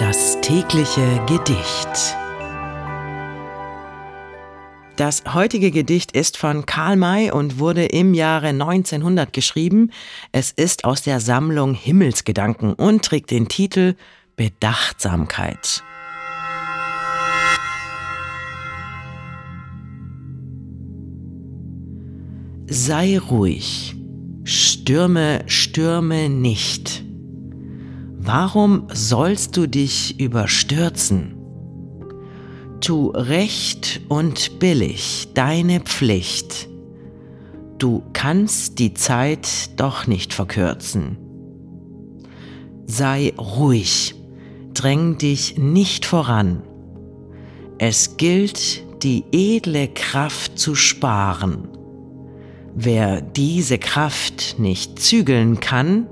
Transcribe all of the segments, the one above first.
Das tägliche Gedicht. Das heutige Gedicht ist von Karl May und wurde im Jahre 1900 geschrieben. Es ist aus der Sammlung Himmelsgedanken und trägt den Titel Bedachtsamkeit. Sei ruhig, stürme, stürme nicht. Warum sollst du dich überstürzen? Tu recht und billig deine Pflicht. Du kannst die Zeit doch nicht verkürzen. Sei ruhig, dräng dich nicht voran. Es gilt, die edle Kraft zu sparen. Wer diese Kraft nicht zügeln kann,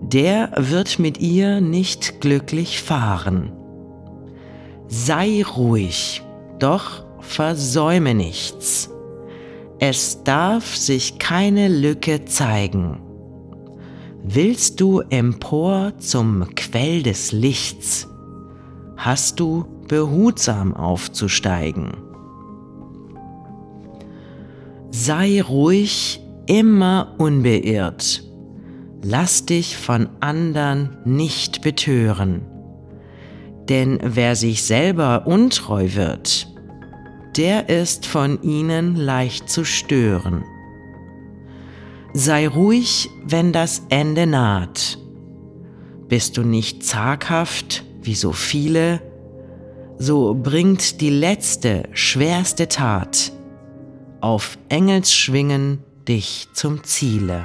der wird mit ihr nicht glücklich fahren. Sei ruhig, doch versäume nichts. Es darf sich keine Lücke zeigen. Willst du empor zum Quell des Lichts, hast du behutsam aufzusteigen. Sei ruhig, immer unbeirrt. Lass dich von andern nicht betören. Denn wer sich selber untreu wird, der ist von ihnen leicht zu stören. Sei ruhig, wenn das Ende naht. Bist du nicht zaghaft wie so viele, so bringt die letzte, schwerste Tat auf Engelsschwingen dich zum Ziele.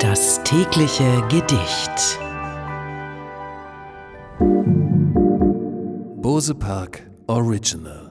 Das tägliche Gedicht. Bose Park Original